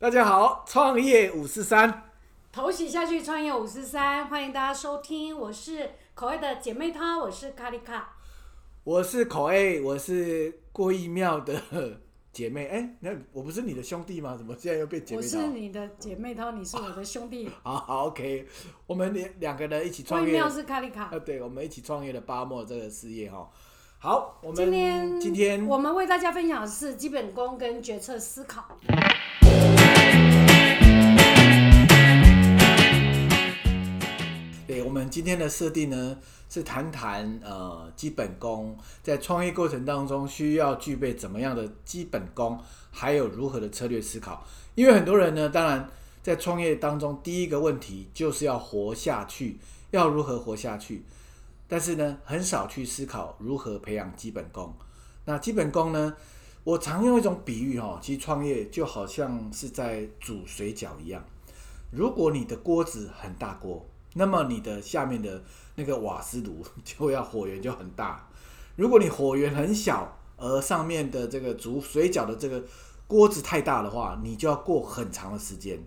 大家好，创业五四三，投洗下去，创业五四三，欢迎大家收听，我是口味的姐妹淘，我是卡里卡。我是口 A，我是郭义妙的姐妹。哎、那我不是你的兄弟吗？怎么现在又变姐我妹淘？是你的姐妹淘，你是我的兄弟。好好，OK，我们两两个人一起创业。是卡里卡啊，。对，我们一起创业的巴莫这个事业哈。好，我们今天今天我们为大家分享的是基本功跟决策思考。我们今天的设定呢是谈谈呃基本功，在创业过程当中需要具备怎么样的基本功，还有如何的策略思考。因为很多人呢，当然在创业当中，第一个问题就是要活下去，要如何活下去。但是呢，很少去思考如何培养基本功。那基本功呢，我常用一种比喻哈，其实创业就好像是在煮水饺一样。如果你的锅子很大锅，那么你的下面的那个瓦斯炉 就要火源就很大。如果你火源很小，而上面的这个煮水饺的这个锅子太大的话，你就要过很长的时间。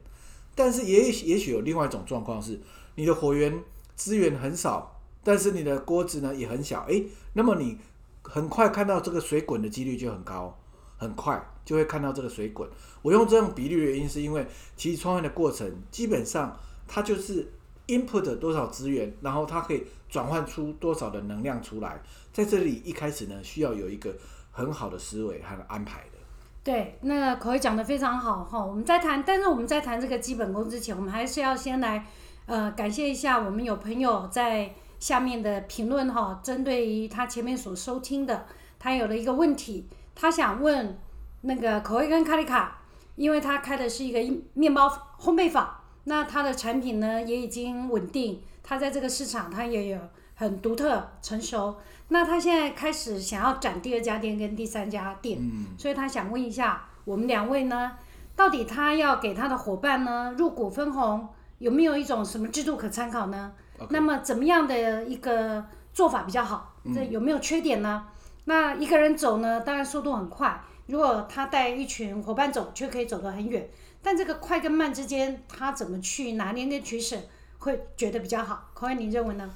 但是也也许有另外一种状况是，你的火源资源很少，但是你的锅子呢也很小，诶，那么你很快看到这个水滚的几率就很高，很快就会看到这个水滚。我用这种比例的原因是因为，其实创业的过程基本上它就是 input 多少资源，然后它可以转换出多少的能量出来。在这里一开始呢，需要有一个很好的思维和安排的。对，那口味讲的非常好哈。我们在谈，但是我们在谈这个基本功之前，我们还是要先来呃感谢一下我们有朋友在下面的评论哈，针对于他前面所收听的，他有了一个问题，他想问那个口味跟卡丽卡，因为他开的是一个面包烘焙坊，那他的产品呢也已经稳定，他在这个市场他也有很独特成熟。那他现在开始想要展第二家店跟第三家店，所以他想问一下我们两位呢，到底他要给他的伙伴呢入股分红，有没有一种什么制度可参考呢那么怎么样的一个做法比较好？这有没有缺点呢？那一个人走呢，当然速度很快，如果他带一群伙伴走，却可以走得很远。但这个快跟慢之间，他怎么去拿捏跟取舍，会觉得比较好？口味，你认为呢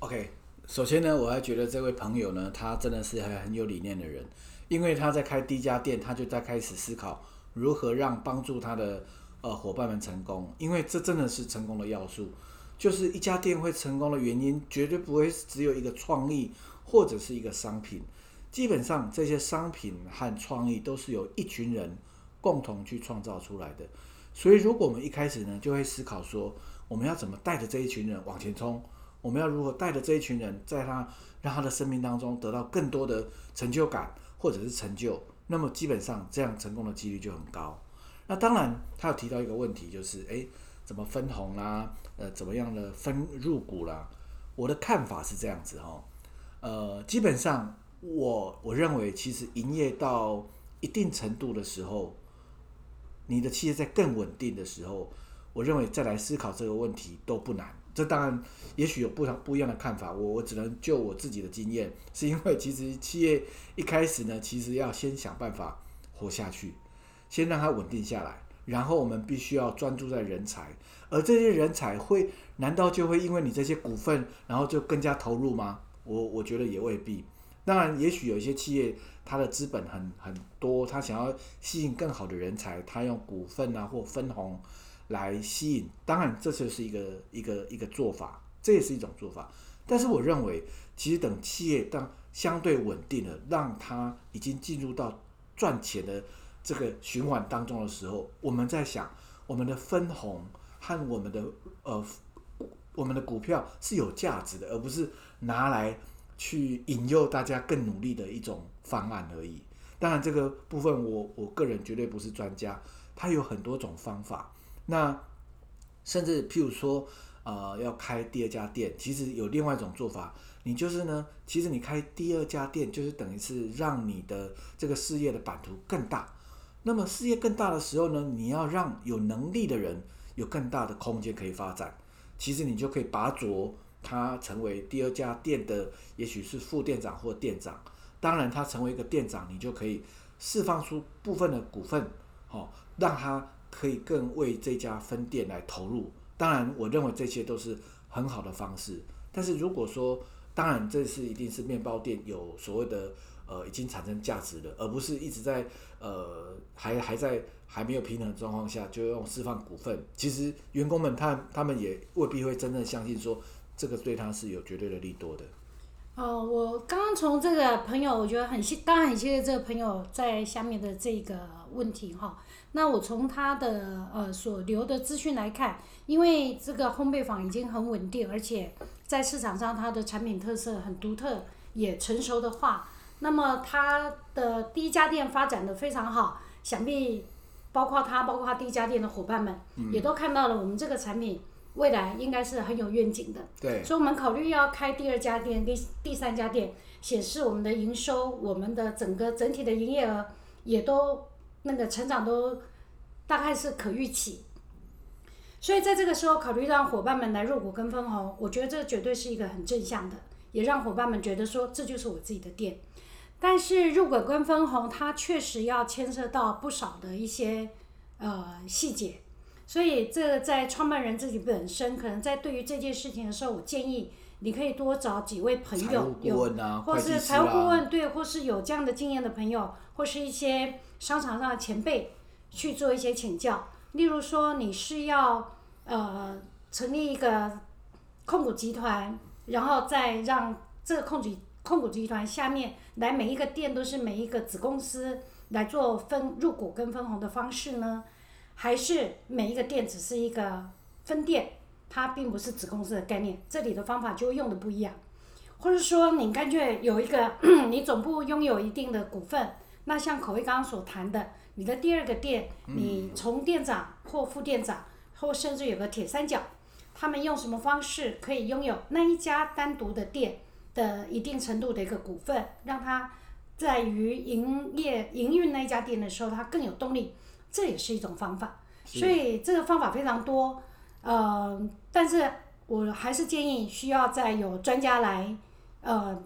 ？OK，首先呢，我还觉得这位朋友呢，他真的是还很有理念的人，因为他在开第一家店，他就在开始思考如何让帮助他的呃伙伴们成功，因为这真的是成功的要素。就是一家店会成功的原因，绝对不会只有一个创意或者是一个商品，基本上这些商品和创意都是由一群人共同去创造出来的。所以，如果我们一开始呢，就会思考说，我们要怎么带着这一群人往前冲，我们要如何带着这一群人，在他让他的生命当中得到更多的成就感或者是成就，那么基本上这样成功的几率就很高。那当然，他有提到一个问题，就是诶，怎么分红啦，呃，怎么样的分入股啦？我的看法是这样子哈，呃，基本上我我认为，其实营业到一定程度的时候，你的企业在更稳定的时候，我认为再来思考这个问题都不难。这当然也许有不同不一样的看法，我我只能就我自己的经验，是因为其实企业一开始呢，其实要先想办法活下去，先让它稳定下来，然后我们必须要专注在人才，而这些人才会难道就会因为你这些股份，然后就更加投入吗？我我觉得也未必。当然，也许有一些企业它的资本很很多，它想要吸引更好的人才，它用股份啊或分红来吸引。当然，这就是一个一个一个做法，这也是一种做法。但是我认为，其实等企业当相对稳定了，让它已经进入到赚钱的这个循环当中的时候，我们在想我们的分红和我们的呃我们的股票是有价值的，而不是拿来去引诱大家更努力的一种方案而已。当然，这个部分我我个人绝对不是专家，它有很多种方法。那甚至譬如说，呃，要开第二家店，其实有另外一种做法，你就是呢，其实你开第二家店，就是等于是让你的这个事业的版图更大。那么事业更大的时候呢，你要让有能力的人有更大的空间可以发展。其实你就可以拔擢他成为第二家店的，也许是副店长或店长。当然，他成为一个店长，你就可以释放出部分的股份，哦，让他可以更为这家分店来投入。当然，我认为这些都是很好的方式。但是如果说，当然这是一定是面包店有所谓的呃已经产生价值的，而不是一直在呃还还在还没有平衡的状况下就用释放股份。其实员工们他他们也未必会真正相信说这个对他是有绝对的利多的。哦，我刚刚从这个朋友，我觉得很谢，当然很谢谢这个朋友在下面的这个问题哈。那我从他的呃所留的资讯来看，因为这个烘焙坊已经很稳定，而且在市场上它的产品特色很独特，也成熟的话，那么他的第一家店发展的非常好，想必包括他，包括他第一家店的伙伴们，也都看到了我们这个产品。未来应该是很有愿景的，对，所以我们考虑要开第二家店、第第三家店，显示我们的营收、我们的整个整体的营业额也都那个成长都大概是可预期。所以在这个时候考虑让伙伴们来入股跟分红，我觉得这绝对是一个很正向的，也让伙伴们觉得说这就是我自己的店。但是入股跟分红，它确实要牵涉到不少的一些呃细节。所以，这在创办人自己本身，可能在对于这件事情的时候，我建议你可以多找几位朋友，有或是财务顾问，对，或是有这样的经验的朋友，或是一些商场上的前辈去做一些请教。例如说，你是要呃成立一个控股集团，然后再让这个控股控股集团下面来每一个店都是每一个子公司来做分入股跟分红的方式呢？还是每一个店只是一个分店，它并不是子公司的概念，这里的方法就会用的不一样。或者说，你干脆有一个，你总部拥有一定的股份，那像口味刚刚所谈的，你的第二个店，你从店长或副店长，或甚至有个铁三角，他们用什么方式可以拥有那一家单独的店的一定程度的一个股份，让他在于营业营运那一家店的时候，他更有动力。这也是一种方法，所以这个方法非常多，呃，但是我还是建议需要再有专家来，呃，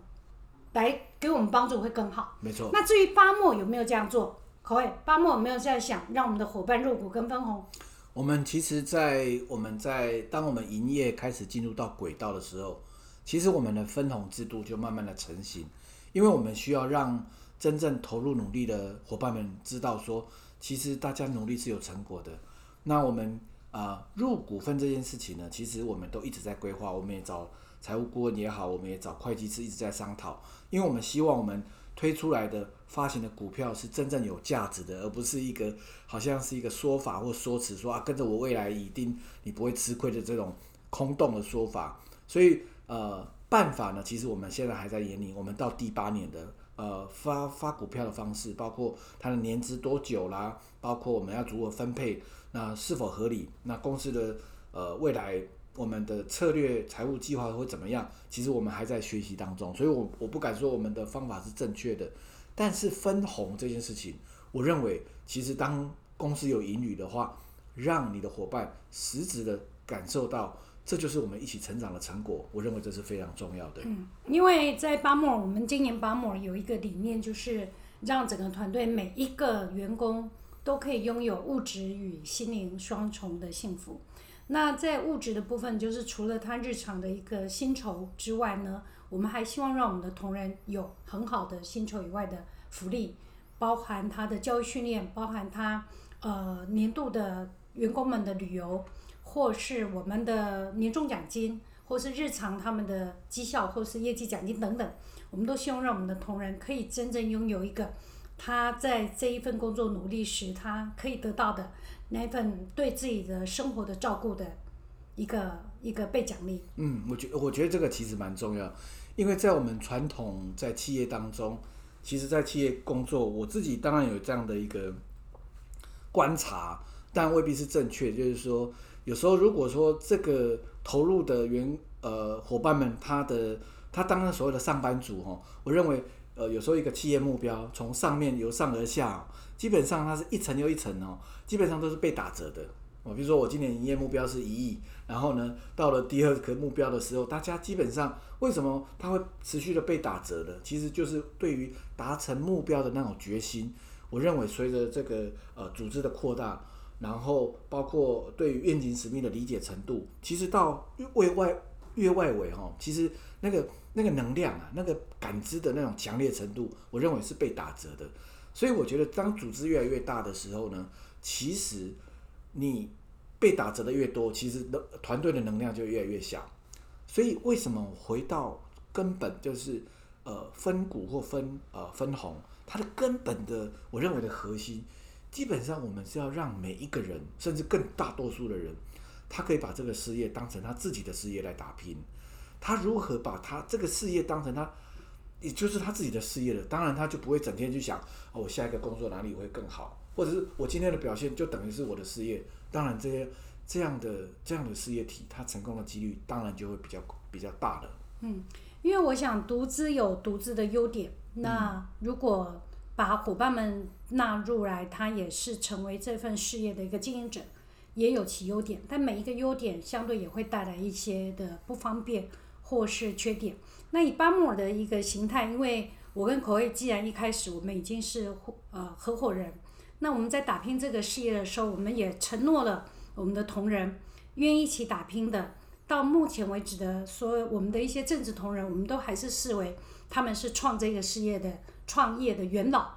来给我们帮助会更好。没错。那至于巴莫有没有这样做？口味巴莫有没有在想让我们的伙伴入股跟分红？我们其实，在我们在当我们营业开始进入到轨道的时候，其实我们的分红制度就慢慢的成型，因为我们需要让真正投入努力的伙伴们知道说。其实大家努力是有成果的。那我们啊入股份这件事情呢，其实我们都一直在规划，我们也找财务顾问也好，我们也找会计师一直在商讨，因为我们希望我们推出来的发行的股票是真正有价值的，而不是一个好像是一个说法或说辞，说啊跟着我未来一定你不会吃亏的这种空洞的说法。所以呃办法呢，其实我们现在还在研拟，我们到第八年的。呃，发发股票的方式，包括它的年资多久啦，包括我们要如何分配，那是否合理？那公司的呃未来我们的策略财务计划会怎么样？其实我们还在学习当中，所以我我不敢说我们的方法是正确的。但是分红这件事情，我认为其实当公司有盈余的话，让你的伙伴实质的感受到。这就是我们一起成长的成果，我认为这是非常重要的。嗯，因为在巴莫尔，我们今年巴莫尔有一个理念，就是让整个团队每一个员工都可以拥有物质与心灵双重的幸福。那在物质的部分，就是除了他日常的一个薪酬之外呢，我们还希望让我们的同仁有很好的薪酬以外的福利，包含他的教育训练，包含他呃年度的员工们的旅游。或是我们的年终奖金，或是日常他们的绩效，或是业绩奖金等等，我们都希望让我们的同仁可以真正拥有一个他在这一份工作努力时，他可以得到的那一份对自己的生活的照顾的一个一个被奖励。嗯，我觉我觉得这个其实蛮重要，因为在我们传统在企业当中，其实，在企业工作，我自己当然有这样的一个观察，但未必是正确，就是说。有时候，如果说这个投入的员呃伙伴们，他的他当然所谓的上班族哦，我认为呃有时候一个企业目标从上面由上而下，基本上它是一层又一层哦，基本上都是被打折的我。比如说我今年营业目标是一亿，然后呢到了第二个目标的时候，大家基本上为什么它会持续的被打折的？其实就是对于达成目标的那种决心。我认为随着这个呃组织的扩大。然后包括对于愿景使命的理解程度，其实到越外越外围哈，其实那个那个能量啊，那个感知的那种强烈程度，我认为是被打折的。所以我觉得，当组织越来越大的时候呢，其实你被打折的越多，其实的团队的能量就越来越小。所以为什么回到根本就是呃分股或分呃分红，它的根本的我认为的核心，基本上我们是要让每一个人，甚至更大多数的人，他可以把这个事业当成他自己的事业来打拼。他如何把他这个事业当成他？也就是他自己的事业了，当然他就不会整天去想哦，我下一个工作哪里会更好，或者是我今天的表现就等于是我的事业。当然这些这样的这样的事业体，它成功的几率当然就会比较比较大了。嗯，因为我想独资有独资的优点，那如果把伙伴们纳入来，他也是成为这份事业的一个经营者，也有其优点，但每一个优点相对也会带来一些的不方便或是缺点。那以巴莫尔的一个形态，因为我跟口味既然一开始我们已经是呃合伙人，那我们在打拼这个事业的时候，我们也承诺了我们的同仁愿意一起打拼的。到目前为止的所有我们的一些政治同仁，我们都还是视为他们是创这个事业的创业的元老。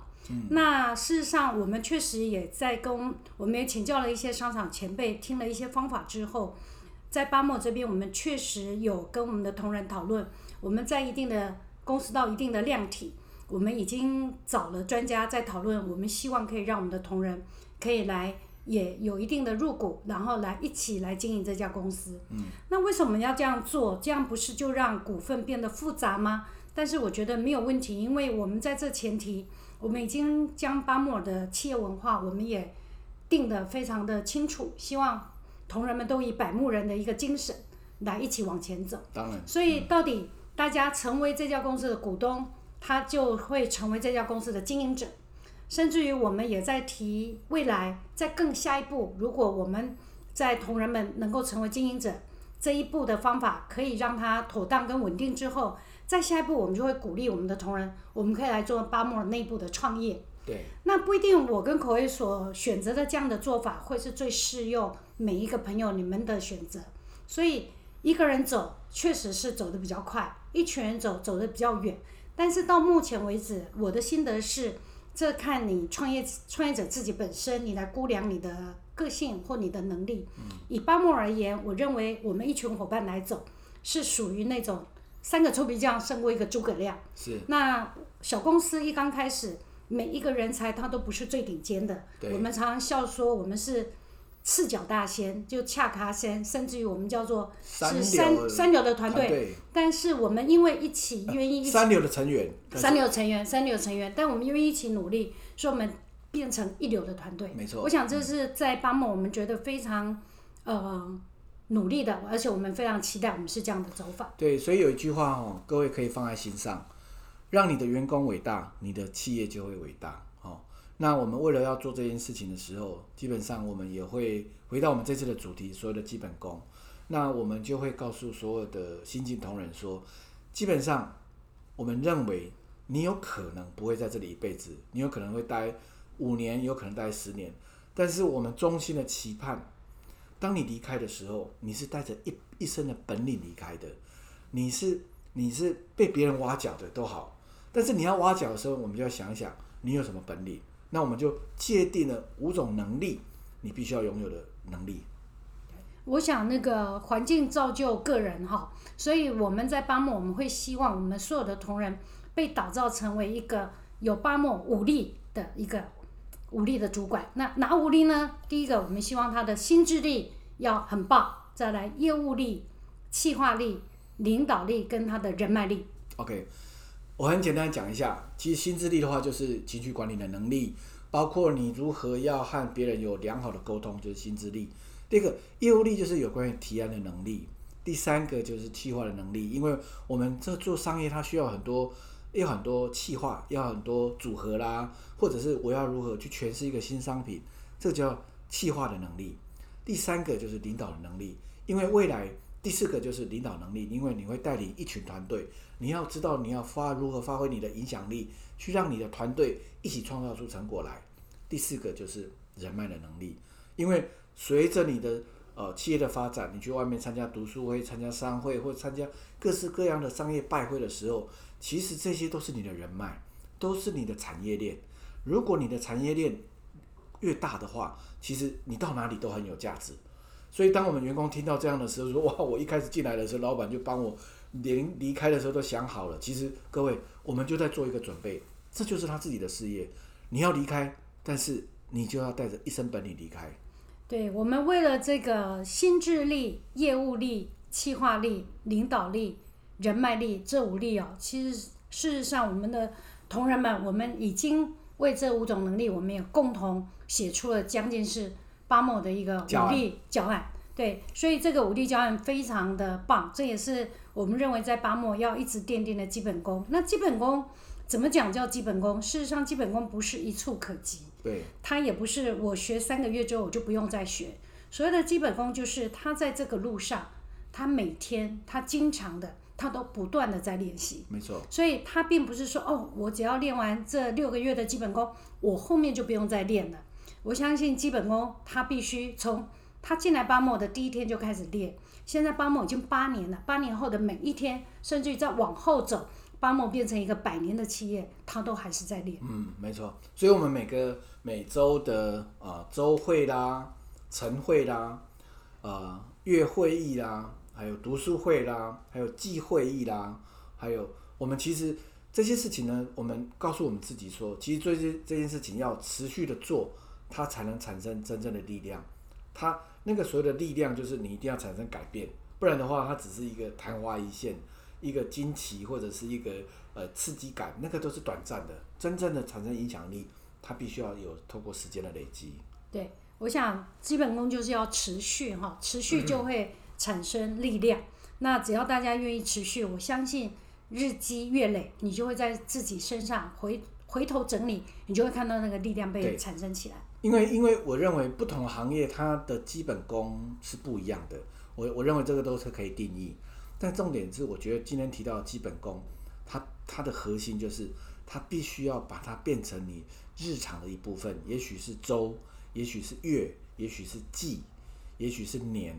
那事实上，我们确实也在跟我们也请教了一些商场前辈，听了一些方法之后，在巴莫这边，我们确实有跟我们的同仁讨论。我们在一定的公司到一定的量体，我们已经找了专家在讨论。我们希望可以让我们的同仁可以来，也有一定的入股，然后来一起来经营这家公司。嗯，那为什么要这样做？这样不是就让股份变得复杂吗？但是我觉得没有问题，因为我们在这前提，我们已经将巴莫尔的企业文化，我们也定得非常的清楚，希望同仁们都以百慕人的一个精神来一起往前走。当然，所以到底。大家成为这家公司的股东，他就会成为这家公司的经营者。甚至于我们也在提未来，在更下一步，如果我们在同仁们能够成为经营者这一步的方法，可以让他妥当跟稳定之后，在下一步我们就会鼓励我们的同仁，我们可以来做巴莫尔内部的创业。对，那不一定我跟口味所选择的这样的做法会是最适用每一个朋友你们的选择。所以一个人走确实是走的比较快。一群人走走的比较远，但是到目前为止，我的心得是，这看你创业创业者自己本身，你来估量你的个性或你的能力。以巴莫而言，我认为我们一群伙伴来走，是属于那种三个臭皮匠胜过一个诸葛亮。是。那小公司一刚开始，每一个人才他都不是最顶尖的。我们常常笑说，我们是。赤脚大仙就恰卡仙，甚至于我们叫做是三三流的团队，但是我们因为一起愿意三流的成员，三流成员，三流成员，但我们因为一起努力，所以我们变成一流的团队。没错，我想这是在巴莫我们觉得非常呃努力的，而且我们非常期待我们是这样的走法。对，所以有一句话哦，各位可以放在心上，让你的员工伟大，你的企业就会伟大哦。那我们为了要做这件事情的时候，基本上我们也会回到我们这次的主题，所有的基本功。那我们就会告诉所有的新进同仁说，基本上我们认为你有可能不会在这里一辈子，你有可能会待五年，有可能待十年。但是我们衷心的期盼，当你离开的时候，你是带着一一生的本领离开的。你是你是被别人挖角的都好，但是你要挖角的时候，我们就要想想你有什么本领。那我们就界定了五种能力，你必须要拥有的能力。我想那个环境造就个人哈，所以我们在巴莫，我们会希望我们所有的同仁被打造成为一个有巴莫武力的一个武力的主管。那哪武力呢？第一个，我们希望他的心智力要很棒，再来业务力、企划力、领导力跟他的人脉力。OK。我很简单讲一下，其实心智力的话就是情绪管理的能力，包括你如何要和别人有良好的沟通，就是心智力。第二个业务力就是有关于提案的能力。第三个就是企划的能力，因为我们这做商业，它需要很多，要很多企划，要很多组合啦，或者是我要如何去诠释一个新商品，这叫企划的能力。第三个就是领导的能力，因为未来。第四个就是领导能力，因为你会带领一群团队，你要知道你要发如何发挥你的影响力，去让你的团队一起创造出成果来。第四个就是人脉的能力，因为随着你的呃企业的发展，你去外面参加读书会、参加商会或参加各式各样的商业拜会的时候，其实这些都是你的人脉，都是你的产业链。如果你的产业链越大的话，其实你到哪里都很有价值。所以，当我们员工听到这样的时候，说哇，我一开始进来的时候，老板就帮我连离开的时候都想好了。其实，各位，我们就在做一个准备，这就是他自己的事业。你要离开，但是你就要带着一身本领离开。对我们为了这个心智力、业务力、企划力、领导力、人脉力这五力哦，其实事实上，我们的同仁们，我们已经为这五种能力，我们也共同写出了将近是。八某的一个五力教案，对，所以这个五力教案非常的棒，这也是我们认为在八某要一直奠定的基本功。那基本功怎么讲叫基本功？事实上，基本功不是一触可及，对，它也不是我学三个月之后我就不用再学。所谓的基本功，就是他在这个路上，他每天他经常的，他都不断的在练习，没错。所以他并不是说哦，我只要练完这六个月的基本功，我后面就不用再练了。我相信基本功，他必须从他进来巴莫的第一天就开始练。现在巴莫已经八年了，八年后的每一天，甚至于再往后走，巴莫变成一个百年的企业，他都还是在练。嗯，没错。所以，我们每个每周的呃周会啦、晨会啦、呃月会议啦，还有读书会啦，还有季会议啦，还有我们其实这些事情呢，我们告诉我们自己说，其实这些这件事情要持续的做。它才能产生真正的力量。它那个所谓的力量，就是你一定要产生改变，不然的话，它只是一个昙花一现，一个惊奇或者是一个呃刺激感，那个都是短暂的。真正的产生影响力，它必须要有透过时间的累积。对，我想基本功就是要持续哈，持续就会产生力量。那只要大家愿意持续，我相信日积月累，你就会在自己身上回回头整理，你就会看到那个力量被产生起来。因为，因为我认为不同行业它的基本功是不一样的，我我认为这个都是可以定义。但重点是，我觉得今天提到的基本功，它它的核心就是它必须要把它变成你日常的一部分，也许是周，也许是月，也许是季，也许是年。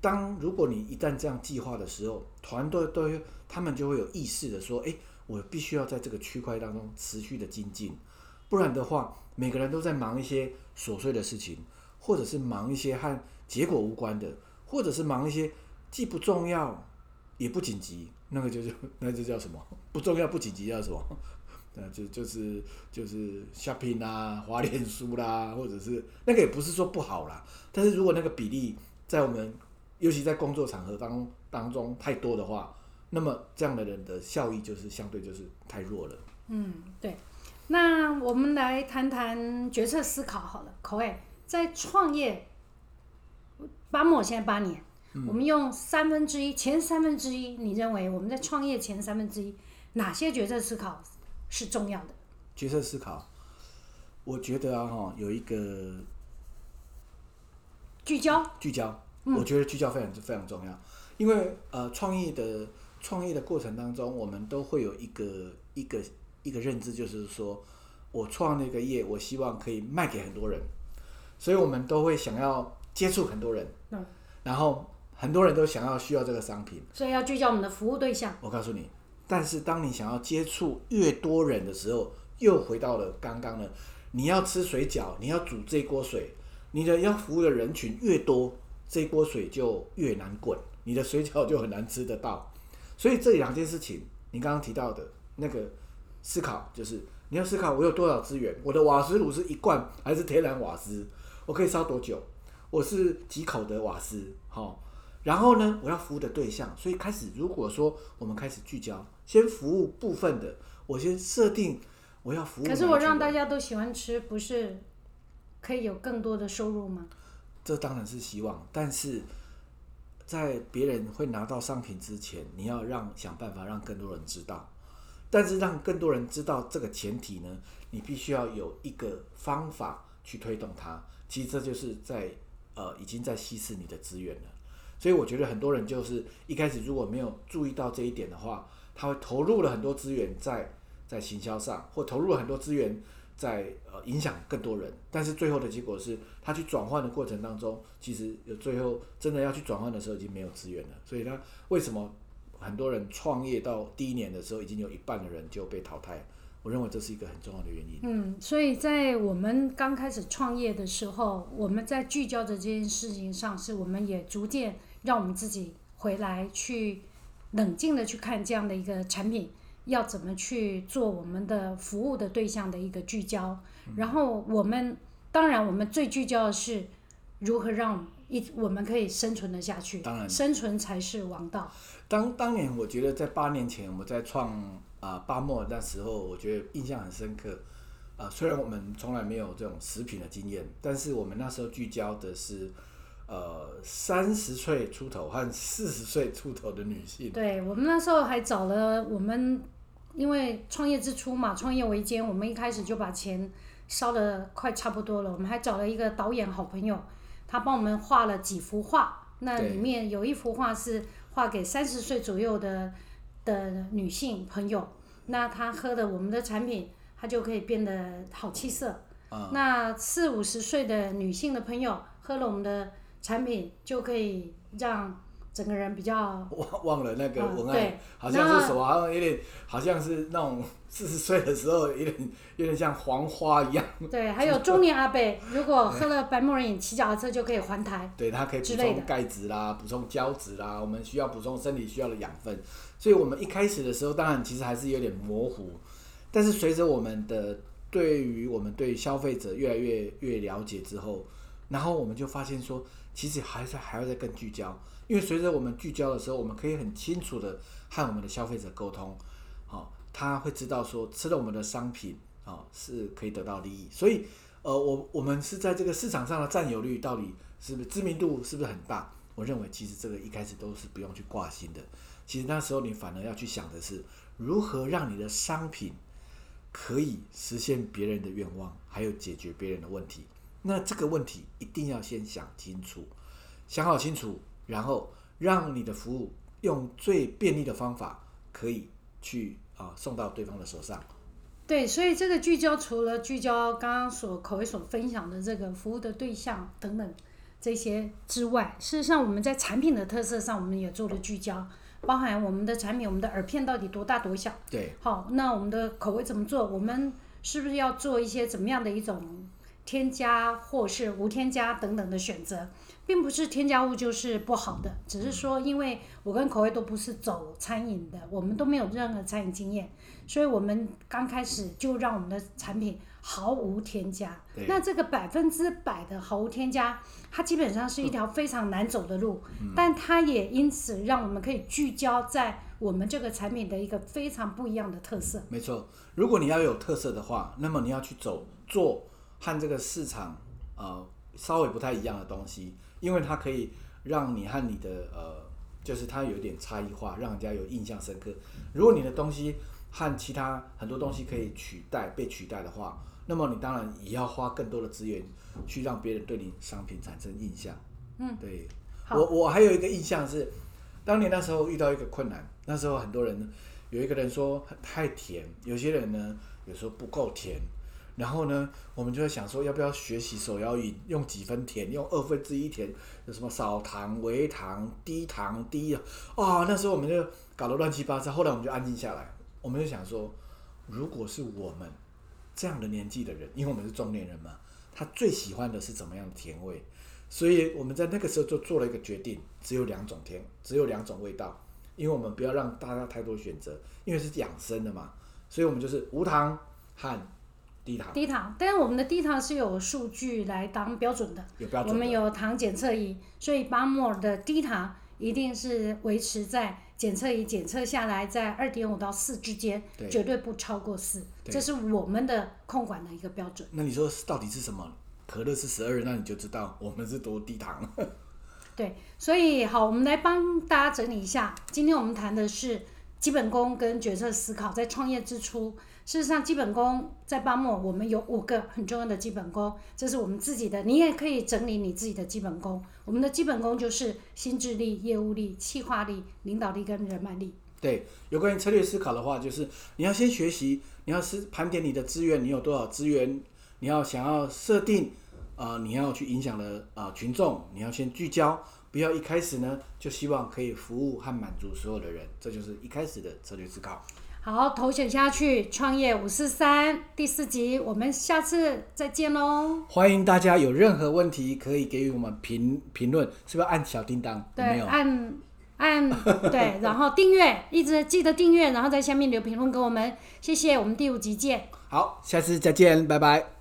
当如果你一旦这样计划的时候，团队都他们就会有意识的说：“哎，我必须要在这个区块当中持续的精进，不然的话。”每个人都在忙一些琐碎的事情，或者是忙一些和结果无关的，或者是忙一些既不重要也不紧急，那个就是那就叫什么？不重要不紧急叫什么？那，就就是就是 shopping 啊，滑脸书啦，或者是那个也不是说不好啦，但是如果那个比例在我们尤其在工作场合当当中太多的话，那么这样的人的效益就是相对就是太弱了。嗯，对。那我们来谈谈决策思考好了，口味在创业，八莫现在八年，我们用三分之一前三分之一，你认为我们在创业前三分之一哪些决策思考是重要的？决策思考，我觉得啊哈有一个聚焦，聚焦，我觉得聚焦非常非常重要，因为呃创业的创业的过程当中，我们都会有一个一个。一个认知就是说，我创那个业，我希望可以卖给很多人，所以我们都会想要接触很多人，嗯，然后很多人都想要需要这个商品，所以要聚焦我们的服务对象。我告诉你，但是当你想要接触越多人的时候，又回到了刚刚的，你要吃水饺，你要煮这锅水，你的要服务的人群越多，这锅水就越难滚，你的水饺就很难吃得到。所以这两件事情，你刚刚提到的那个。思考就是你要思考，我有多少资源？我的瓦斯炉是一罐还是天然瓦斯？我可以烧多久？我是几口的瓦斯？好，然后呢，我要服务的对象。所以开始，如果说我们开始聚焦，先服务部分的，我先设定我要服务。可是我让大家都喜欢吃，不是可以有更多的收入吗？这当然是希望，但是在别人会拿到商品之前，你要让想办法让更多人知道。但是让更多人知道这个前提呢，你必须要有一个方法去推动它。其实这就是在呃已经在稀释你的资源了。所以我觉得很多人就是一开始如果没有注意到这一点的话，他会投入了很多资源在在行销上，或投入了很多资源在呃影响更多人，但是最后的结果是他去转换的过程当中，其实有最后真的要去转换的时候已经没有资源了，所以他为什么很多人创业到第一年的时候，已经有一半的人就被淘汰？我认为这是一个很重要的原因。嗯，所以在我们刚开始创业的时候，我们在聚焦的这件事情上，是我们也逐渐让我们自己回来去冷静的去看这样的一个产品要怎么去做我们的服务的对象的一个聚焦。然后我们当然我们最聚焦的是如何让一我们可以生存的下去，当然生存才是王道。当当年我觉得在八年前我们在创啊巴莫那时候，我觉得印象很深刻。啊，虽然我们从来没有这种食品的经验，但是我们那时候聚焦的是呃三十岁出头和四十岁出头的女性。对我们那时候还找了我们，因为创业之初嘛，创业维艰，我们一开始就把钱烧的快差不多了。我们还找了一个导演好朋友，他帮我们画了几幅画，那里面有一幅画是画给三十岁左右的的女性朋友，那她喝的我们的产品，她就可以变得好气色。啊那四五十岁的女性的朋友喝了我们的产品，就可以让整个人比较 忘忘了那个嗯文案，对。好像是什么，好像有点，好像是那种 四十岁的时候，有点有点像黄花一样，对，还有中年阿伯，如果喝了白木人饮骑脚踏车就可以还台。对，它可以补充钙质啦，补充胶质啦，我们需要补充身体需要的养分，所以我们一开始的时候，当然其实还是有点模糊，但是随着我们的对于我们对消费者越来越越了解之后，然后我们就发现说，其实还是还要再更聚焦，因为随着我们聚焦的时候，我们可以很清楚的和我们的消费者沟通，好、他会知道说吃了我们的商品啊、是可以得到利益，所以呃，我我们是在这个市场上的占有率到底是不是知名度是不是很大？我认为其实这个一开始都是不用去挂心的，其实那时候你反而要去想的是如何让你的商品可以实现别人的愿望，还有解决别人的问题。那这个问题一定要先想清楚，想好清楚，然后让你的服务用最便利的方法，可以去啊送到对方的手上。对，所以这个聚焦除了聚焦刚刚所口味所分享的这个服务的对象等等这些之外，事实上我们在产品的特色上，我们也做了聚焦，包含我们的产品，我们的耳片到底多大多小。对，好，那我们的口味怎么做？我们是不是要做一些怎么样的一种添加或是无添加等等的选择？并不是添加物就是不好的，只是说因为我跟口味都不是走餐饮的，我们都没有任何餐饮经验，所以我们刚开始就让我们的产品毫无添加。那这个百分之百的毫无添加，它基本上是一条非常难走的路，但它也因此让我们可以聚焦在我们这个产品的一个非常不一样的特色。没错，如果你要有特色的话，那么你要去走做和这个市场呃稍微不太一样的东西，因为它可以让你和你的呃，就是它有点差异化，让人家有印象深刻。如果你的东西和其他很多东西可以取代被取代的话，那么你当然也要花更多的资源去让别人对你商品产生印象。嗯，对。我我还有一个印象是，当年那时候遇到一个困难，那时候很多人有一个人说太甜，有些人呢有时候不够甜，然后呢我们就在想说要不要学习手摇饮，用几分甜，用二分之一甜，有什么少糖、微糖、低糖、低啊，啊那时候我们就搞得乱七八糟，后来我们就安静下来，我们就想说，如果是我们这样的年纪的人，因为我们是中年人嘛，他最喜欢的是怎么样的甜味？所以我们在那个时候就做了一个决定，只有两种甜，只有两种味道，因为我们不要让大家太多选择，因为是养生的嘛，所以我们就是无糖和低糖，低糖，但是我们的低糖是有数据来当标准的，我们有标准的。有糖检测仪，所以巴莫尔的低糖一定是维持在检测仪检测下来在二点五到四之间，对绝对不超过四，对这是我们的控管的一个标准。那你说到底是什么？可乐是十二，那你就知道我们是多低糖了。对，所以好，我们来帮大家整理一下。今天我们谈的是基本功跟决策思考，在创业之初，事实上基本功在巴莫我们有五个很重要的基本功，这是我们自己的，你也可以整理你自己的基本功。我们的基本功就是心智力、业务力、企划力、领导力跟人脉力。对，有关于策略思考的话，就是你要先学习，你要是盘点你的资源，你有多少资源，你要想要设定，呃，你要去影响的啊群众，你要先聚焦，不要一开始呢就希望可以服务和满足所有的人，这就是一开始的策略思考。好，投选下去，创业五四三第四集，我们下次再见喽。欢迎大家有任何问题可以给予我们评评论，是不是按小叮当？对，有？按按对，然后订阅，一直记得订阅，然后在下面留评论给我们，谢谢，我们第五集见。好，下次再见，拜拜。